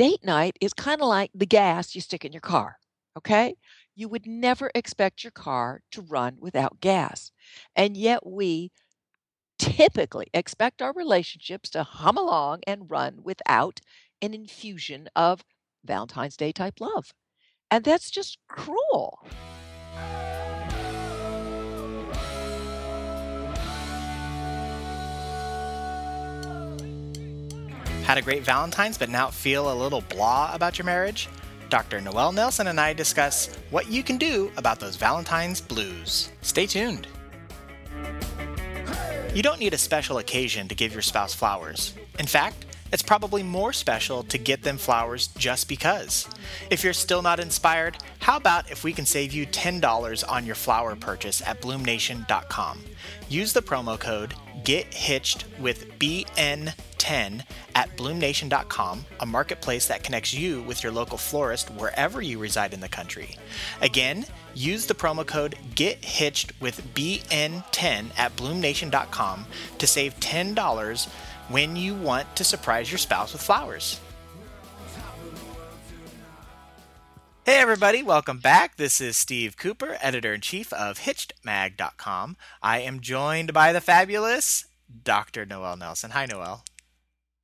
date night is kind of like the gas you stick in your car. Okay? You would never expect your car to run without gas. And yet we typically expect our relationships to hum along and run without an infusion of Valentine's Day type love. And that's just cruel. Had a great Valentine's but now feel a little blah about your marriage? Dr. Noelle Nelson and I discuss what you can do about those Valentine's blues. Stay tuned. You don't need a special occasion to give your spouse flowers. In fact, it's probably more special to get them flowers just because. If you're still not inspired, how about if we can save you $10 on your flower purchase at bloomnation.com? Use the promo code GETHITCHED with BN10 at bloomnation.com, a marketplace that connects you with your local florist wherever you reside in the country. Again, use the promo code GETHITCHED with BN10 at bloomnation.com to save $10 when you want to surprise your spouse with flowers. Hey, everybody, welcome back. This is Steve Cooper, editor in chief of HitchedMag.com. I am joined by the fabulous Dr. Noelle Nelson. Hi, Noelle.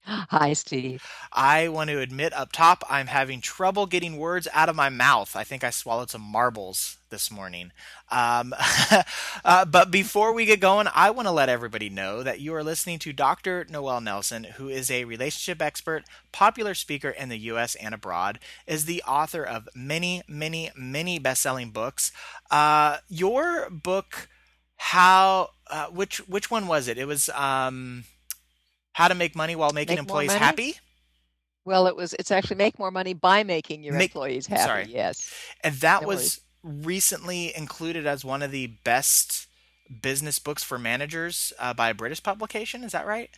Hi, Steve. I want to admit up top, I'm having trouble getting words out of my mouth. I think I swallowed some marbles this morning. Um, uh, but before we get going, I want to let everybody know that you are listening to Dr. Noelle Nelson, who is a relationship expert, popular speaker in the U.S. and abroad, is the author of many, many, many best-selling books. Uh, your book, how, uh, which which one was it? It was. Um, how to make money while making Make employees happy. Well, it was it's actually make more money by making your Make- employees happy. sorry. Yes. And that No was recently included as one of the best business books for managers uh, by a British publication. Is that right?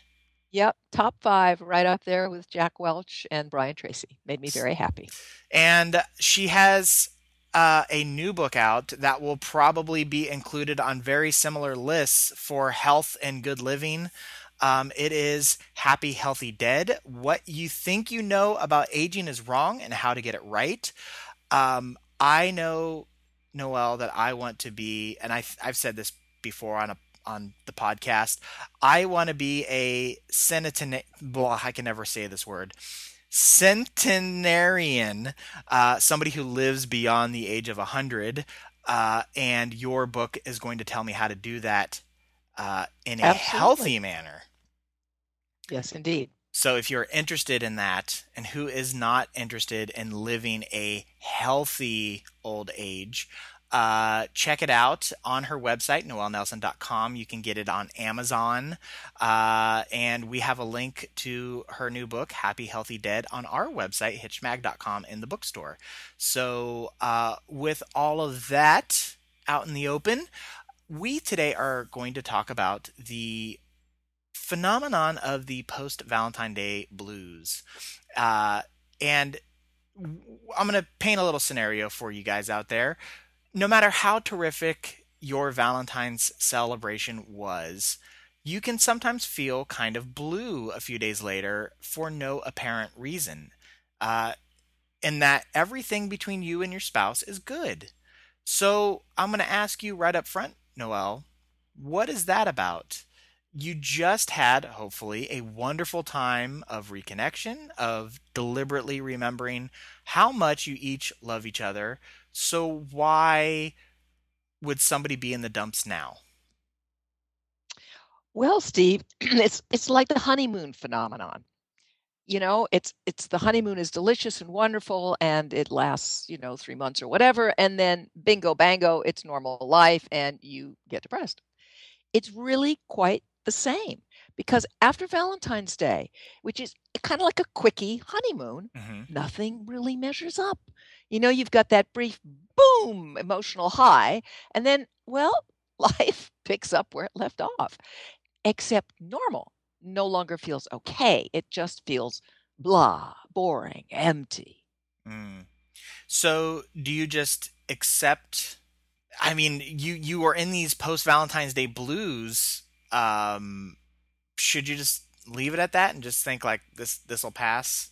Yep. Top five right up there with Jack Welch and Brian Tracy. Made me very happy. And she has uh, a new book out that will probably be included on very similar lists for health and good living. Um, it is Happy, Healthy, Dead. What you think you know about aging is wrong and how to get it right. Um, I know, Noelle, that I want to be, and I, I've said this before on a on the podcast. I want to be a centenarian. Blah, I can never say this word. Centenarian, uh, somebody who lives beyond the age of 100. Uh, and your book is going to tell me how to do that uh, in a Absolutely. healthy manner. Yes, indeed. So if you're interested in that, and who is not interested in living a healthy old age, uh, check it out on her website, noellenelson.com. You can get it on Amazon. Uh, and we have a link to her new book, Happy, Healthy, Dead, on our website, hitchedmag.com, in the bookstore. So uh, with all of that out in the open, we today are going to talk about the phenomenon of the post Valentine Day blues. Uh, and I'm going to paint a little scenario for you guys out there. No matter how terrific your Valentine's celebration was, you can sometimes feel kind of blue a few days later for no apparent reason. Uh, and that everything between you and your spouse is good. So I'm going to ask you right up front, Noelle, what is that about? You just had, hopefully, a wonderful time of reconnection, of deliberately remembering how much you each love each other. So, why would somebody be in the dumps now? Well, Steve, it's it's like the honeymoon phenomenon. You know, it's it's the honeymoon is delicious and wonderful and it lasts, you know, 3 months or whatever and then bingo bango, it's normal life and you get depressed. It's really quite the same because after Valentine's Day, which is kind of like a quickie honeymoon, Mm-hmm. nothing really measures up. You know, you've got that brief boom emotional high, and then, well, life picks up where it left off. Except normal no longer feels okay. It just feels blah, boring, empty. Mm. So, do you just accept? I mean, you you are in these post Valentine's Day blues. Um, should you just leave it at that and just think like this this will pass?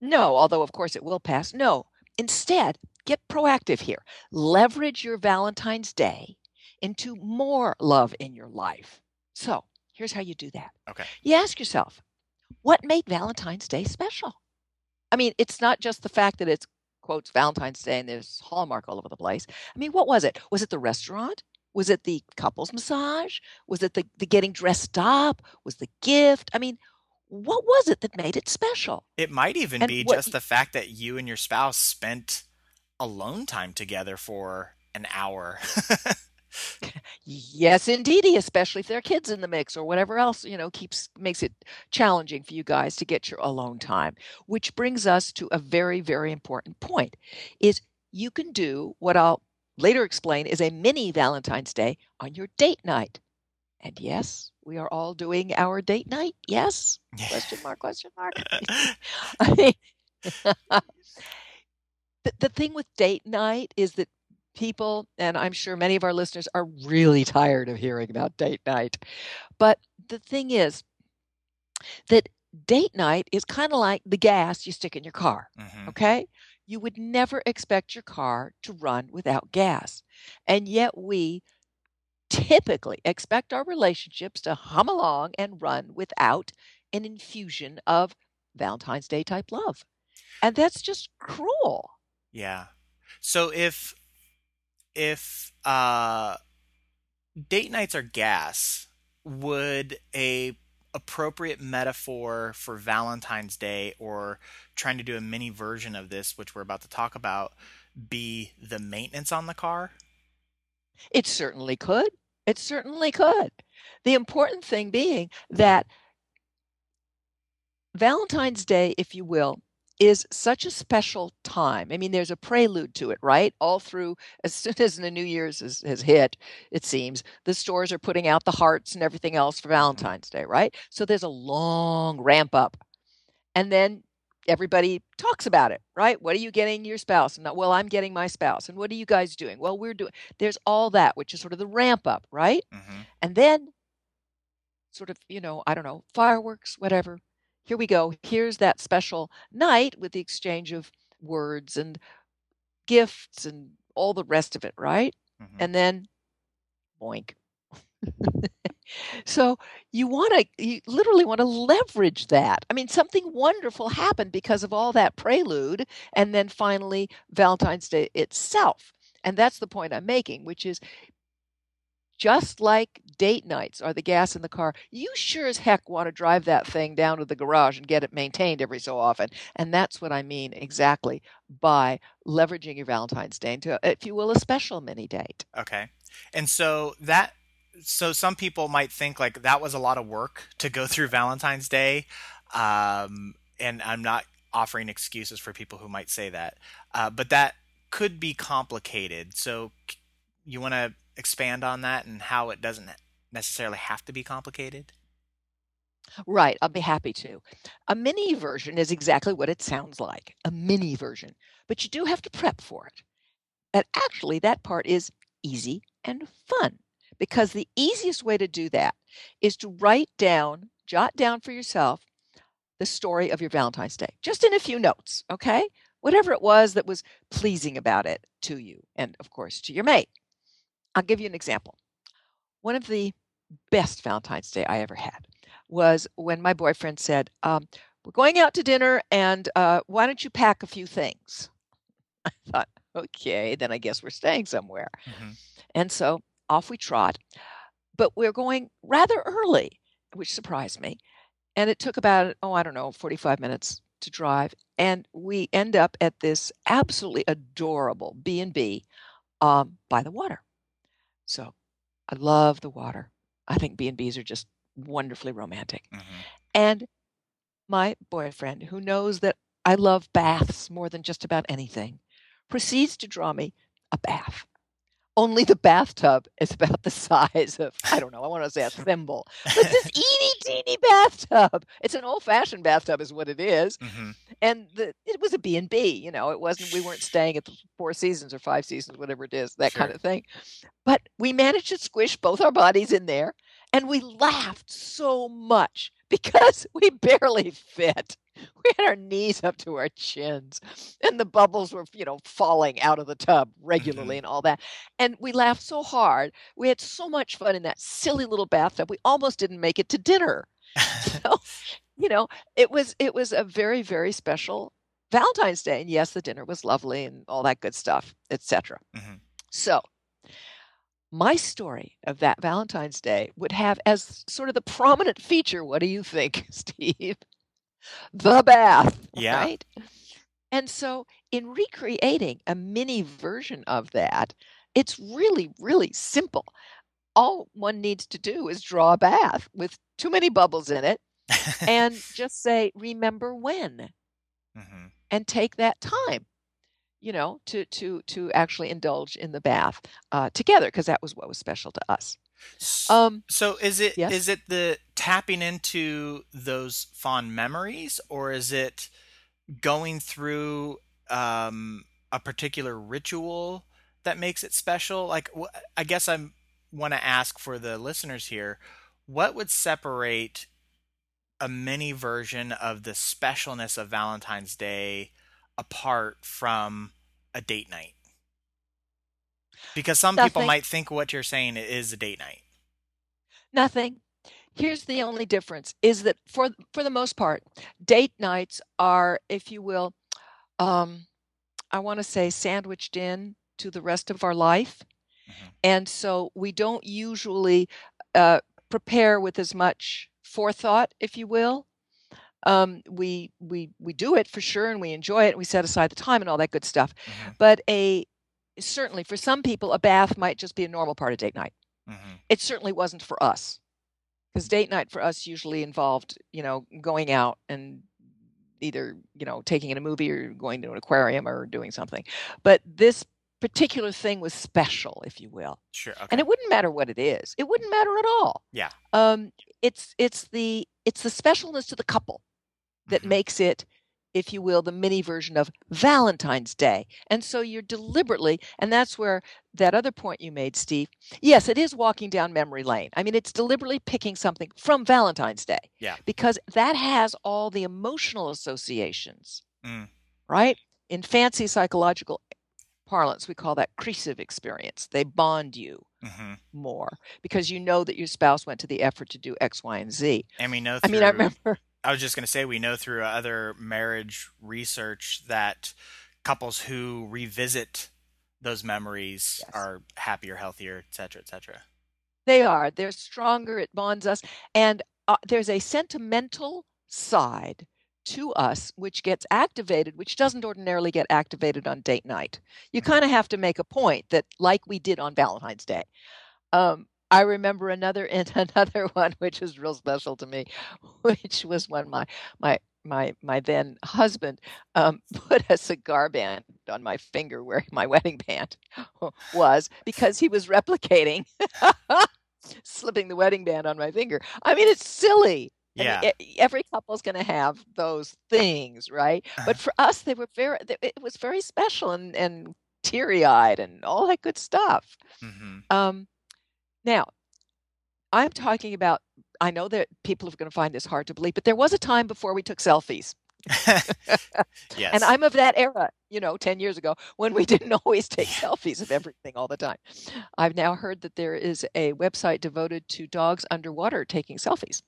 No, although of course it will pass. No. Instead, get proactive here. Leverage your Valentine's Day into more love in your life. So, here's how you do that. Okay. You ask yourself, what made Valentine's Day special? I mean, it's not just the fact that it's quotes Valentine's Day and there's Hallmark all over the place. I mean, what was it? Was it the restaurant? Was it the couples massage? Was it the, the getting dressed up? Was the gift? I mean, what was it that made it special? It might even And be what- just the fact that you and your spouse spent alone time together for an hour. Yes, indeedy, especially if there are kids in the mix or whatever else, you know, keeps makes it challenging for you guys to get your alone time. Which brings us to a very, very important point is you can do what I'll later explain is a mini Valentine's Day on your date night. And yes, we are all doing our date night. Yes? Question mark, question mark. I mean, the, the thing with date night is that people, and I'm sure many of our listeners are really tired of hearing about date night. But the thing is that date night is kind of like the gas you stick in your car. Mhm. Okay? You would never expect your car to run without gas. And yet we typically expect our relationships to hum along and run without an infusion of Valentine's Day type love. And that's just cruel. Yeah. So if if uh date nights are gas, would a appropriate metaphor for Valentine's Day or trying to do a mini version of this which we're about to talk about be the maintenance on the car? It certainly could. It certainly could. The important thing being that Valentine's Day, if you will, is such a special time. I mean, there's a prelude to it, right? All through, as soon as the New Year's has, has hit, it seems, the stores are putting out the hearts and everything else for Valentine's Day, right? So there's a long ramp up. And then everybody talks about it, right? What are you getting your spouse? And well, I'm getting my spouse. And what are you guys doing? Well, we're doing, there's all that, which is sort of the ramp up, right? hmm And then, sort of, you know, I don't know, fireworks, whatever. Here we go. Here's that special night with the exchange of words and gifts and all the rest of it, right? hmm And then, boink. so you want to, you literally want to leverage that. I mean, something wonderful happened because of all that prelude, and then finally Valentine's Day itself. And that's the point I'm making, which is just like date nights are the gas in the car, you sure as heck want to drive that thing down to the garage and get it maintained every so often. And that's what I mean exactly by leveraging your Valentine's Day into, if you will, a special mini date. Okay. And so that so some people might think like that was a lot of work to go through Valentine's Day. Um, and I'm not offering excuses for people who might say that. Uh, but that could be complicated. So you want to expand on that and how it doesn't necessarily have to be complicated? Right, I'll be happy to. A mini version is exactly what it sounds like a mini version, but you do have to prep for it. And actually, that part is easy and fun because the easiest way to do that is to write down, jot down for yourself the story of your Valentine's Day, just in a few notes, okay? Whatever it was that was pleasing about it to you, and of course to your mate. I'll give you an example. One of the best Valentine's Day I ever had was when my boyfriend said, um, We're going out to dinner, and uh, why don't you pack a few things? I thought, okay, then I guess we're staying somewhere. Mhm. And so off we trot. But we're going rather early, which surprised me. And it took about, oh, I don't know, 45 minutes to drive. And we end up at this absolutely adorable B&B um, by the water. So I love the water. I think B&Bs are just wonderfully romantic. Mhm. And my boyfriend, who knows that I love baths more than just about anything, proceeds to draw me a bath. Only the bathtub is about the size of, I don't know, I want to say a thimble. But this teeny, teeny bathtub. It's an old fashioned bathtub, is what it is. Mhm. And the, it was a B&B, you know, it wasn't, we weren't staying at the Four Seasons or Five Seasons, whatever it is, that kind of thing. But we managed to squish both our bodies in there and we laughed so much because we barely fit. we had our knees up to our chins and the bubbles were you know falling out of the tub regularly Mm-hmm. and all that and we laughed so hard we had so much fun in that silly little bathtub we almost didn't make it to dinner so you know it was it was a very very special valentine's day and yes the dinner was lovely and all that good stuff etc Mhm. so my story of that valentine's day would have as sort of the prominent feature what do you think steve the bath Yeah. right and so in recreating a mini version of that it's really really simple all one needs to do is draw a bath with too many bubbles in it and just say remember when? Hmm and take that time you know to to to actually indulge in the bath uh, together because that was what was special to us. Um So is it is yes it the tapping into those fond memories, or is it going through um, a particular ritual that makes it special? Like, I guess I'm want to ask for the listeners here, what would separate a mini version of the specialness of Valentine's Day apart from a date night? Because some people might think what you're saying is a date night. nothing here's the only difference is that for for the most part date nights are if you will um i want to say sandwiched in to the rest of our life Mhm. and so we don't usually uh, prepare with as much forethought if you will. Um, we we we do it for sure and we enjoy it and we set aside the time and all that good stuff. Mhm. but a certainly for some people a bath might just be a normal part of date night. Hmm it certainly wasn't for us because date night for us usually involved you know going out and either you know taking in a movie or going to an aquarium or doing something. But this particular thing was special if you will Sure. and it wouldn't matter what it is it wouldn't matter at all Yeah. um it's it's the it's the specialness to the couple that Mhm. makes it if you will the mini version of valentine's day and so you're deliberately and that's where that other point you made steve yes it is walking down memory lane i mean it's deliberately picking something from valentine's day Yeah. because that has all the emotional associations Mm. right in fancy psychological parlance we call that creasive experience they bond you hmm more because you know that your spouse went to the effort to do X, Y, and Z. And we know I mean, I remember. I was just going to say we know through other marriage research that couples who revisit those memories Yes. are happier, healthier, et cetera, et cetera. They are. They're stronger. It bonds us. And uh, there's a sentimental side to us which gets activated, which doesn't ordinarily get activated on date night. You kind of have to make a point that, like we did on Valentine's Day. Um, I remember another and another one which was real special to me, which was when my my my my then husband um, put a cigar band on my finger where my wedding band was because he was replicating slipping the wedding band on my finger. I mean, it's silly. I mean, Yeah. every couple's going to have those things, right? But for us, they were very. It was very special and and teary eyed and all that good stuff. hmm Um, now, I'm talking about. I know that people are going to find this hard to believe, but there was a time before we took selfies. yes. And I'm of that era, you know, 10 years ago when we didn't always take selfies of everything all the time. I've now heard that there is a website devoted to dogs underwater taking selfies,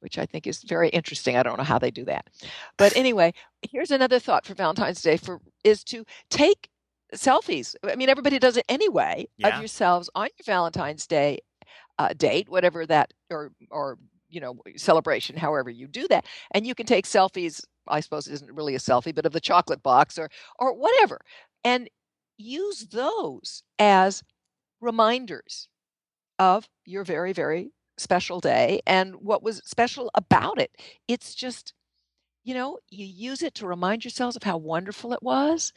which I think is very interesting. I don't know how they do that. But anyway, here's another thought for Valentine's Day for is to take selfies. I mean, everybody does it anyway Yeah. of yourselves on your Valentine's Day uh, date, whatever that or or you know celebration, however you do that, and you can take selfies. I suppose it isn't really a selfie, but of the chocolate box or or whatever, and use those as reminders of your very very special day and what was special about it. It's just you know you use it to remind yourselves of how wonderful it was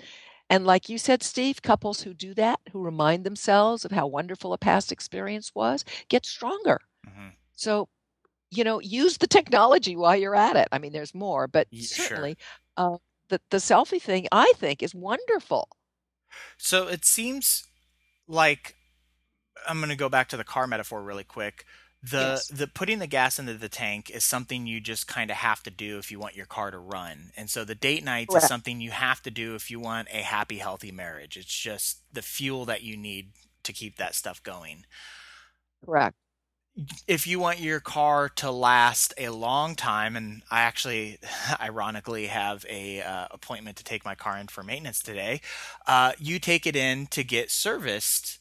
and like you said, Steve, couples who do that, who remind themselves of how wonderful a past experience was, get stronger. hmm So, you know, use the technology while you're at it. I mean, there's more, but Ye- sure. certainly uh, the, the selfie thing, I think, is wonderful. So it seems like I'm going to go back to the car metaphor really quick the Yes. the putting the gas into the tank is something you just kind of have to do if you want your car to run and so the date nights is something you have to do if you want a happy healthy marriage it's just the fuel that you need to keep that stuff going Correct. If you want your car to last a long time and i actually ironically have a uh, appointment to take my car in for maintenance today uh, you take it in to get serviced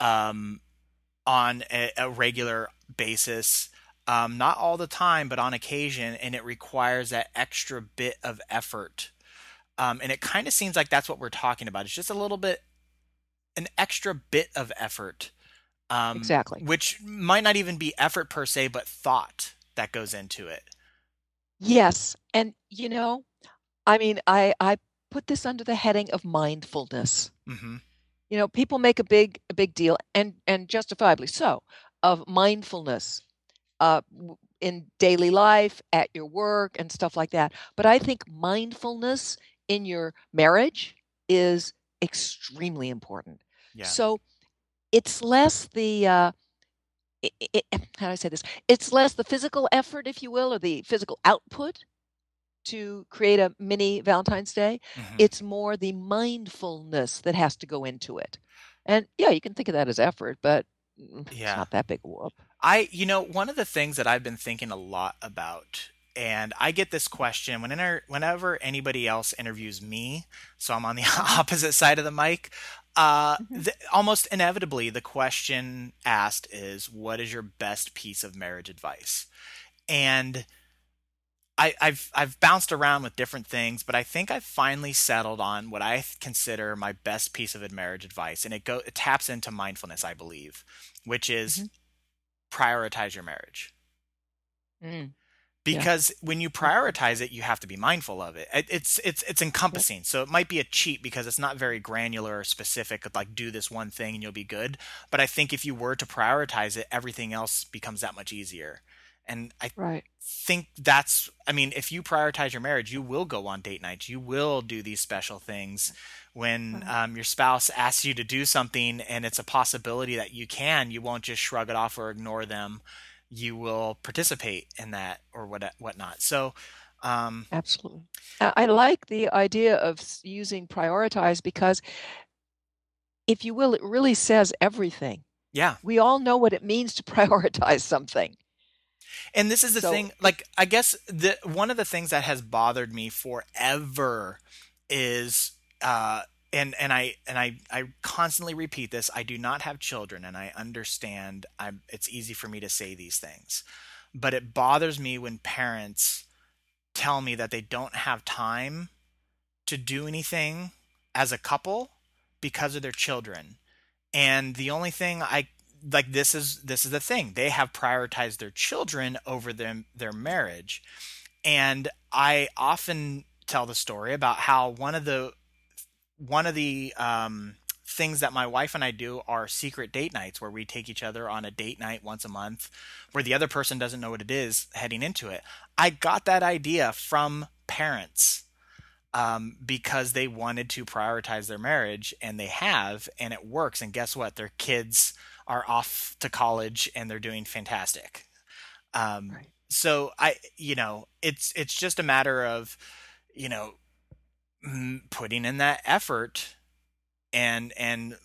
um, on a, a regular basis um, not all the time but on occasion and it requires that extra bit of effort. Um, and it kind of seems like that's what we're talking about. It's just a little bit an extra bit of effort um, Exactly. which might not even be effort per se, but thought that goes into it. Yes. And you know, I mean, I I put this under the heading of mindfulness. hmm You know, people make a big a big deal and and justifiably so of mindfulness uh in daily life, at your work and stuff like that. But I think mindfulness in your marriage is extremely important. Yeah. So it's less the uh, i i how do I say this? It's less the physical effort, if you will, or the physical output to create a mini Valentine's Day. Mhm. It's more the mindfulness that has to go into it. And yeah, you can think of that as effort, but mm, it's Yeah. not that big a whoop. I, you know, one of the things that I've been thinking a lot about, and I get this question whenever, whenever anybody else interviews me, so I'm on the opposite side of the mic. Uh, Mhm. the, almost inevitably, the question asked is, "What is your best piece of marriage advice?" And I, I've I've bounced around with different things, but I think I've finally settled on what I consider my best piece of marriage advice, and it go it taps into mindfulness, I believe, which is Mhm. prioritize your marriage Mm, because when you prioritize it you have to be mindful of it. It- it's it's it's encompassing. So it might be a cheat because it's not very granular or specific like do this one thing and you'll be good. But i think if you were to prioritize it everything else becomes that much easier. And i right. think that's i mean if you prioritize your marriage you will go on date nights. You will do these special things when um, your spouse asks you to do something and it's a possibility that you can you won't just shrug it off or ignore them you will participate in that or what whatnot so um, Absolutely. I like the idea of using prioritize because, if you will, it really says everything. yeah We all know what it means to prioritize something. And this is the So thing, like I guess the one of the things that has bothered me forever is uh and and I and I I constantly repeat this, I do not have children and I understand I'm it's easy for me to say these things. But it bothers me when parents tell me that they don't have time to do anything as a couple because of their children. And the only thing I like this is this is the thing. They have prioritized their children over them their marriage. And I often tell the story about how one of the one of the um things that my wife and I do are secret date nights where we take each other on a date night once a month where the other person doesn't know what it is heading into it. I got that idea from parents um, because they wanted to prioritize their marriage and they have, and it works. And guess what? Their kids are off to college and they're doing fantastic. Um, Right. So I, you know, it's it's just a matter of, you know, putting in that effort and and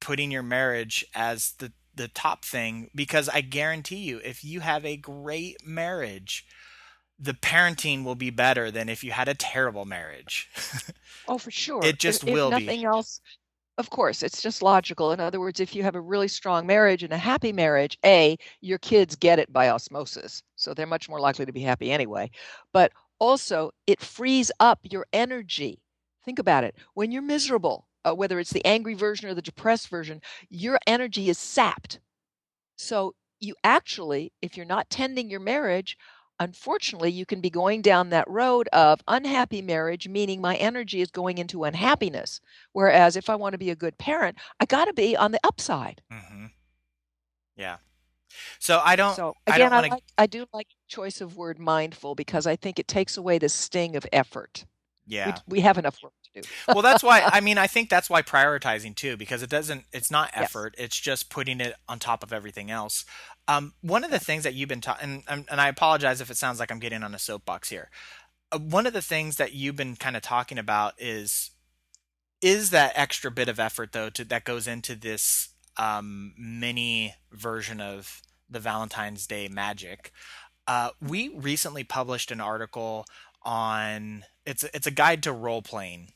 putting your marriage as the the top thing because I guarantee you if you have a great marriage the parenting will be better than if you had a terrible marriage. Oh, for sure. It just if, if will be. nothing else, of course, it's just logical. In other words, if you have a really strong marriage and a happy marriage, A, your kids get it by osmosis. So they're much more likely to be happy anyway. But also, it frees up your energy. Think about it. When you're miserable, uh, whether it's the angry version or the depressed version, your energy is sapped. So you actually, if you're not tending your marriage, unfortunately, you can be going down that road of unhappy marriage, meaning my energy is going into unhappiness. Whereas if I want to be a good parent, I got to be on the upside. hmm Yeah. So I don't. So I again, don't I, want to. like, I do like choice of word mindful because I think it takes away the sting of effort. Yeah. We, we have enough work to do. well, that's why I mean I think that's why prioritizing too because it doesn't it's not effort, yes. it's just putting it on top of everything else. Um, one of the things that you've been talking, and, and I apologize if it sounds like I'm getting on a soapbox here. Uh, one of the things that you've been kind of talking about is is that extra bit of effort though to, that goes into this um, mini version of the Valentine's Day magic. Uh, we recently published an article on it's it's a guide to role playing,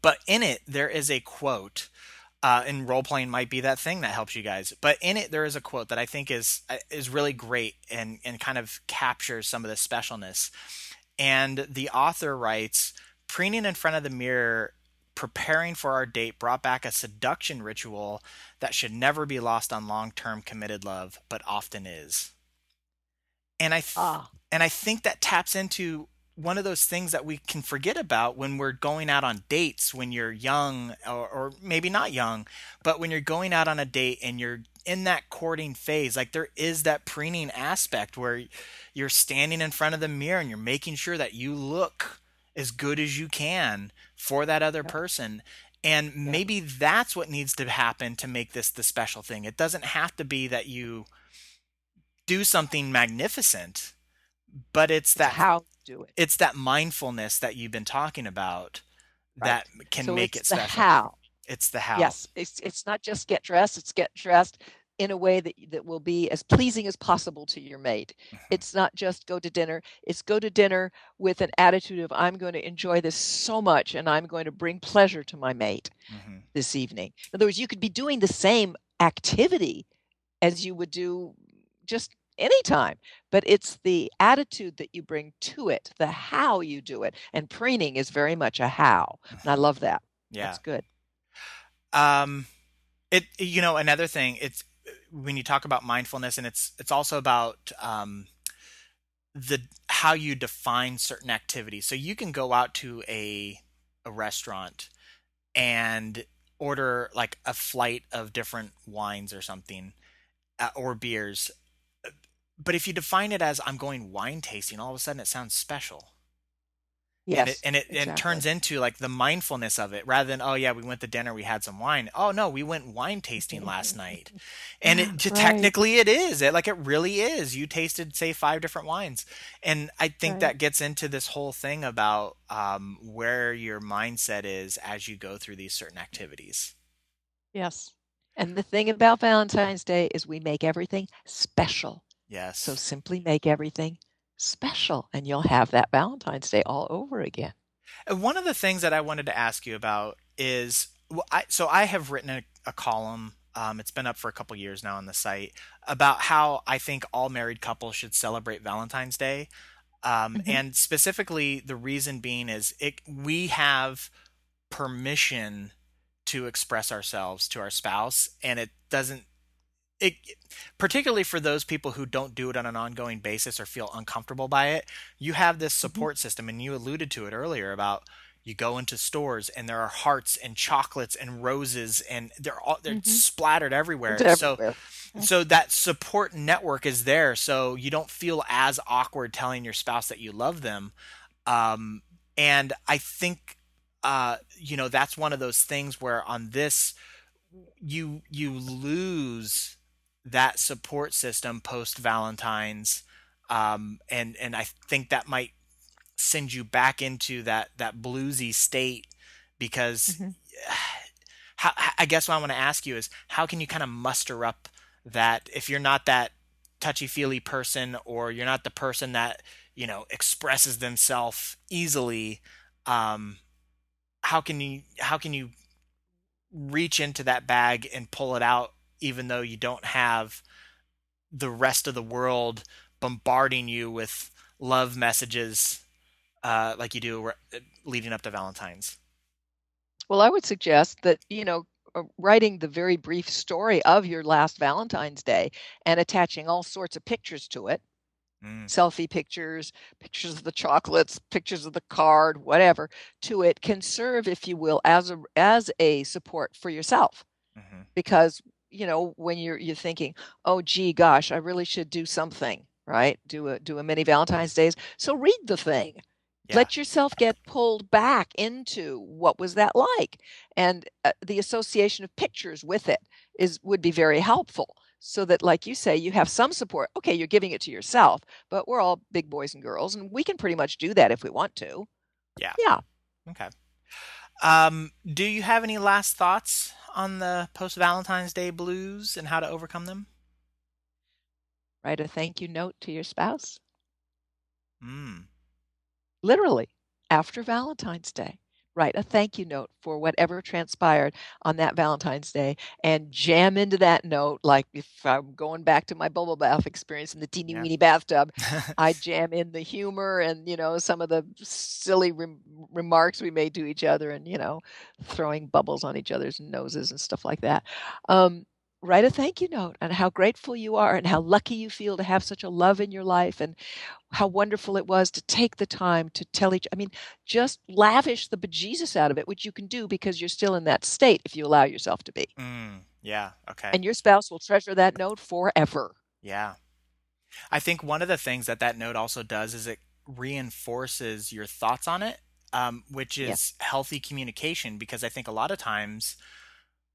but in it there is a quote. Uh, and role playing might be that thing that helps you guys, but in it there is a quote that I think is uh, is really great and and kind of captures some of the specialness. And the author writes, "Preening in front of the mirror preparing for our date brought back a seduction ritual that should never be lost on long-term committed love, but often is. And I th- ah. and I think that taps into one of those things that we can forget about when we're going out on dates when you're young or, or maybe not young, but when you're going out on a date and you're in that courting phase, like there is that preening aspect where you're standing in front of the mirror and you're making sure that you look as good as you can for that other person. And maybe that's what needs to happen to make this the special thing. It doesn't have to be that you do something magnificent, but it's that how do it. It's that mindfulness that you've been talking about right. that can so make it special. how. It's the how. Yes, it's it's not just get dressed. It's get dressed in a way that that will be as pleasing as possible to your mate. Mm-hmm. It's not just go to dinner, it's go to dinner with an attitude of I'm going to enjoy this so much and I'm going to bring pleasure to my mate mm-hmm. this evening. In other words, you could be doing the same activity as you would do just anytime, but it's the attitude that you bring to it, the how you do it. And preening is very much a how. And I mm-hmm. love that. Yeah. That's good. Um it you know another thing it's when you talk about mindfulness, and it's it's also about um, the how you define certain activities. So you can go out to a a restaurant and order like a flight of different wines or something uh, or beers. But if you define it as I'm going wine tasting, all of a sudden it sounds special. Yes, and it, and it, exactly. it, turns into like the mindfulness of it rather than oh yeah we went to dinner we had some wine oh no we went wine tasting last night and it, right. technically it is it like it really is you tasted say five different wines and I think right. that gets into this whole thing about um, where your mindset is as you go through these certain activities. Yes, and the thing about Valentine's Day is we make everything special. Yes. So simply make everything special and you'll have that Valentine's Day all over again. And one of the things that I wanted to ask you about is I, so I have written a, a column. Um, it's been up for a couple years now on the site about how I think all married couples should celebrate Valentine's Day. Um, mm-hmm. And specifically, the reason being is it, we have permission to express ourselves to our spouse, and it doesn't it particularly for those people who don't do it on an ongoing basis or feel uncomfortable by it you have this mm-hmm. support system and you alluded to it earlier about you go into stores and there are hearts and chocolates and roses and they're all they're mm-hmm. splattered everywhere so so that support network is there so you don't feel as awkward telling your spouse that you love them um, and i think uh, you know that's one of those things where on this you you lose that support system post Valentine's, um, and and I think that might send you back into that that bluesy state because mm-hmm. how, I guess what I want to ask you is how can you kind of muster up that if you're not that touchy feely person or you're not the person that you know expresses themselves easily um, how can you how can you reach into that bag and pull it out even though you don't have the rest of the world bombarding you with love messages uh, like you do leading up to Valentine's? Well, I would suggest that, you know, uh, writing the very brief story of your last Valentine's Day and attaching all sorts of pictures to it mm. selfie pictures, pictures of the chocolates, pictures of the card, whatever to it can serve, if you will, as a, as a support for yourself. Mm-hmm. Because you know when you're you're thinking oh gee gosh i really should do something right do a do a mini valentine's days so read the thing Yeah. Let yourself get pulled back into what was that like, and uh, the association of pictures with it is would be very helpful. So that, like you say, you have some support. Okay, you're giving it to yourself, but we're all big boys and girls, and we can pretty much do that if we want to. Yeah. Yeah. Okay. Um, do you have any last thoughts on the post Valentine's Day blues and how to overcome them? Write a thank you note to your spouse. Mm. Literally, after Valentine's Day write a thank you note for whatever transpired on that Valentine's Day and jam into that note. Like if I'm going back to my bubble bath experience in the teeny yeah. weeny bathtub, I jam in the humor and, you know, some of the silly remarks we made to each other and, you know, throwing bubbles on each other's noses and stuff like that. Um, write a thank you note on how grateful you are and how lucky you feel to have such a love in your life and how wonderful it was to take the time to tell each I mean just lavish the bejesus out of it which you can do because you're still in that state if you allow yourself to be. Mm, yeah, okay. And your spouse will treasure that note forever. Yeah. I think one of the things that that note also does is it reinforces your thoughts on it um, which is yeah. healthy communication because I think a lot of times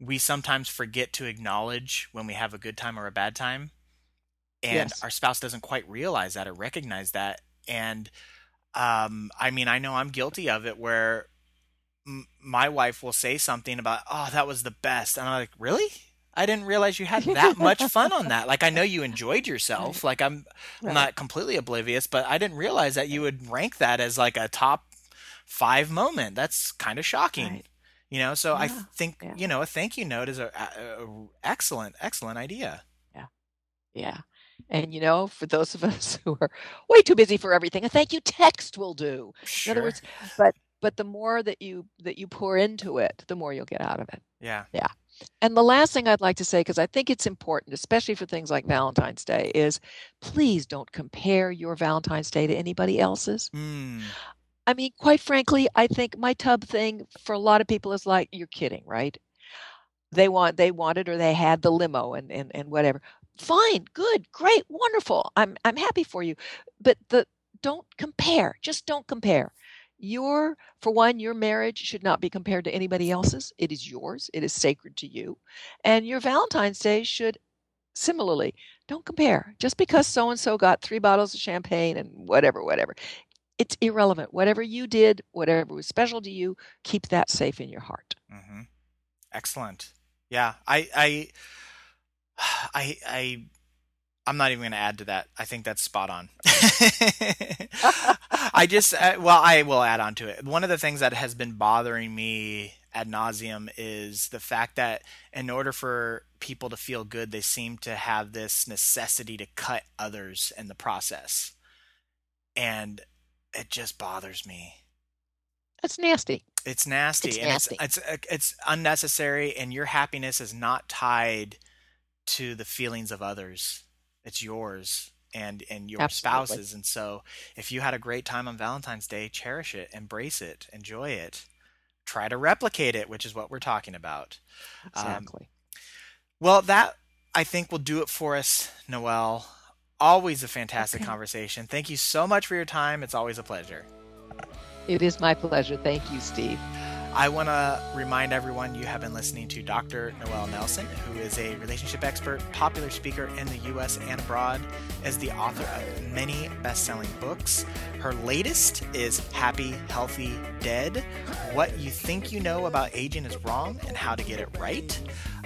we sometimes forget to acknowledge when we have a good time or a bad time. And yes. our spouse doesn't quite realize that or recognize that. And um, i mean i know i'm guilty of it where m- my wife will say something about oh that was the best. And i'm like really? I didn't realize you had that much fun on that. Like i know you enjoyed yourself. Like i'm right. not completely oblivious but i didn't realize that you would rank that as like a top five moment. That's kind of shocking. Right. You know, so yeah, I think yeah. you know a thank you note is a, a, a excellent, excellent idea. Yeah, yeah. And you know, for those of us who are way too busy for everything, a thank you text will do. Sure. In other words, but but the more that you that you pour into it, the more you'll get out of it. Yeah. Yeah. And the last thing I'd like to say, because I think it's important, especially for things like Valentine's Day, is please don't compare your Valentine's Day to anybody else's. Mm. I mean, quite frankly, I think my tub thing for a lot of people is like, you're kidding, right? They want they wanted or they had the limo and, and, and whatever. Fine, good, great, wonderful. I'm I'm happy for you. But the don't compare. Just don't compare. Your for one, your marriage should not be compared to anybody else's. It is yours. It is sacred to you. And your Valentine's Day should similarly don't compare just because so and so got three bottles of champagne and whatever whatever it's irrelevant. Whatever you did, whatever was special to you, keep that safe in your heart. Mm-hmm. Excellent. Yeah, I, I, I, I, I'm not even going to add to that. I think that's spot on. I just, uh, well, I will add on to it. One of the things that has been bothering me ad nauseum is the fact that in order for people to feel good, they seem to have this necessity to cut others in the process. And it just bothers me. It's nasty. It's nasty. It's and nasty. It's, it's uh, it's unnecessary, and your happiness is not tied to the feelings of others. It's yours and and your Absolutely. spouses. And so, if you had a great time on Valentine's Day, cherish it, embrace it, enjoy it. Try to replicate it, which is what we're talking about. Um, exactly. Um, well, that I think will do it for us, Noelle. Always a fantastic okay. conversation. Thank you so much for your time. It's always a pleasure. It is my pleasure. Thank you, Steve. I want to remind everyone you have been listening to Dr. Noelle Nelson, who is a relationship expert, popular speaker in the US and abroad, as the author of many best selling books. Her latest is Happy, Healthy, Dead What You Think You Know About Aging is Wrong and How to Get It Right.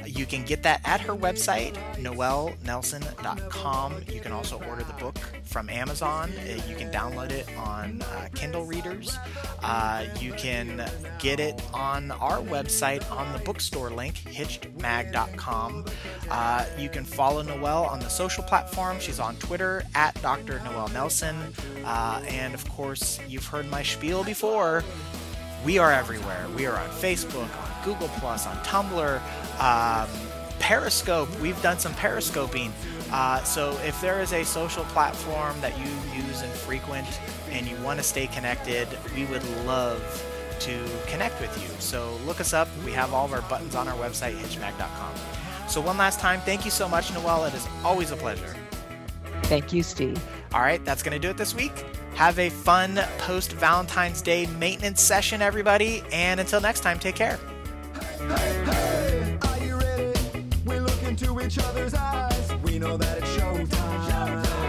You can get that at her website, noellenelson.com. You can also order the book from Amazon. Uh, you can download it on uh, Kindle readers. Uh, you can get it on our website on the bookstore link, hitchedmag.com. Uh, you can follow Noelle on the social platform. She's on Twitter at Dr. Noelle Nelson. Uh, and of course, you've heard my spiel before. We are everywhere. We are on Facebook, Google Plus, on Tumblr, um, Periscope. We've done some periscoping. Uh, so if there is a social platform that you use and frequent and you want to stay connected, we would love to connect with you. So look us up. We have all of our buttons on our website, hitchedmag.com. So one last time, thank you so much, Noelle. It is always a pleasure. Thank you, Steve. All right, that's going to do it this week. Have a fun post Valentine's Day maintenance session, everybody. And until next time, take care hey, hey, are you ready? We look into each other's eyes. We know that it's showtime. showtime.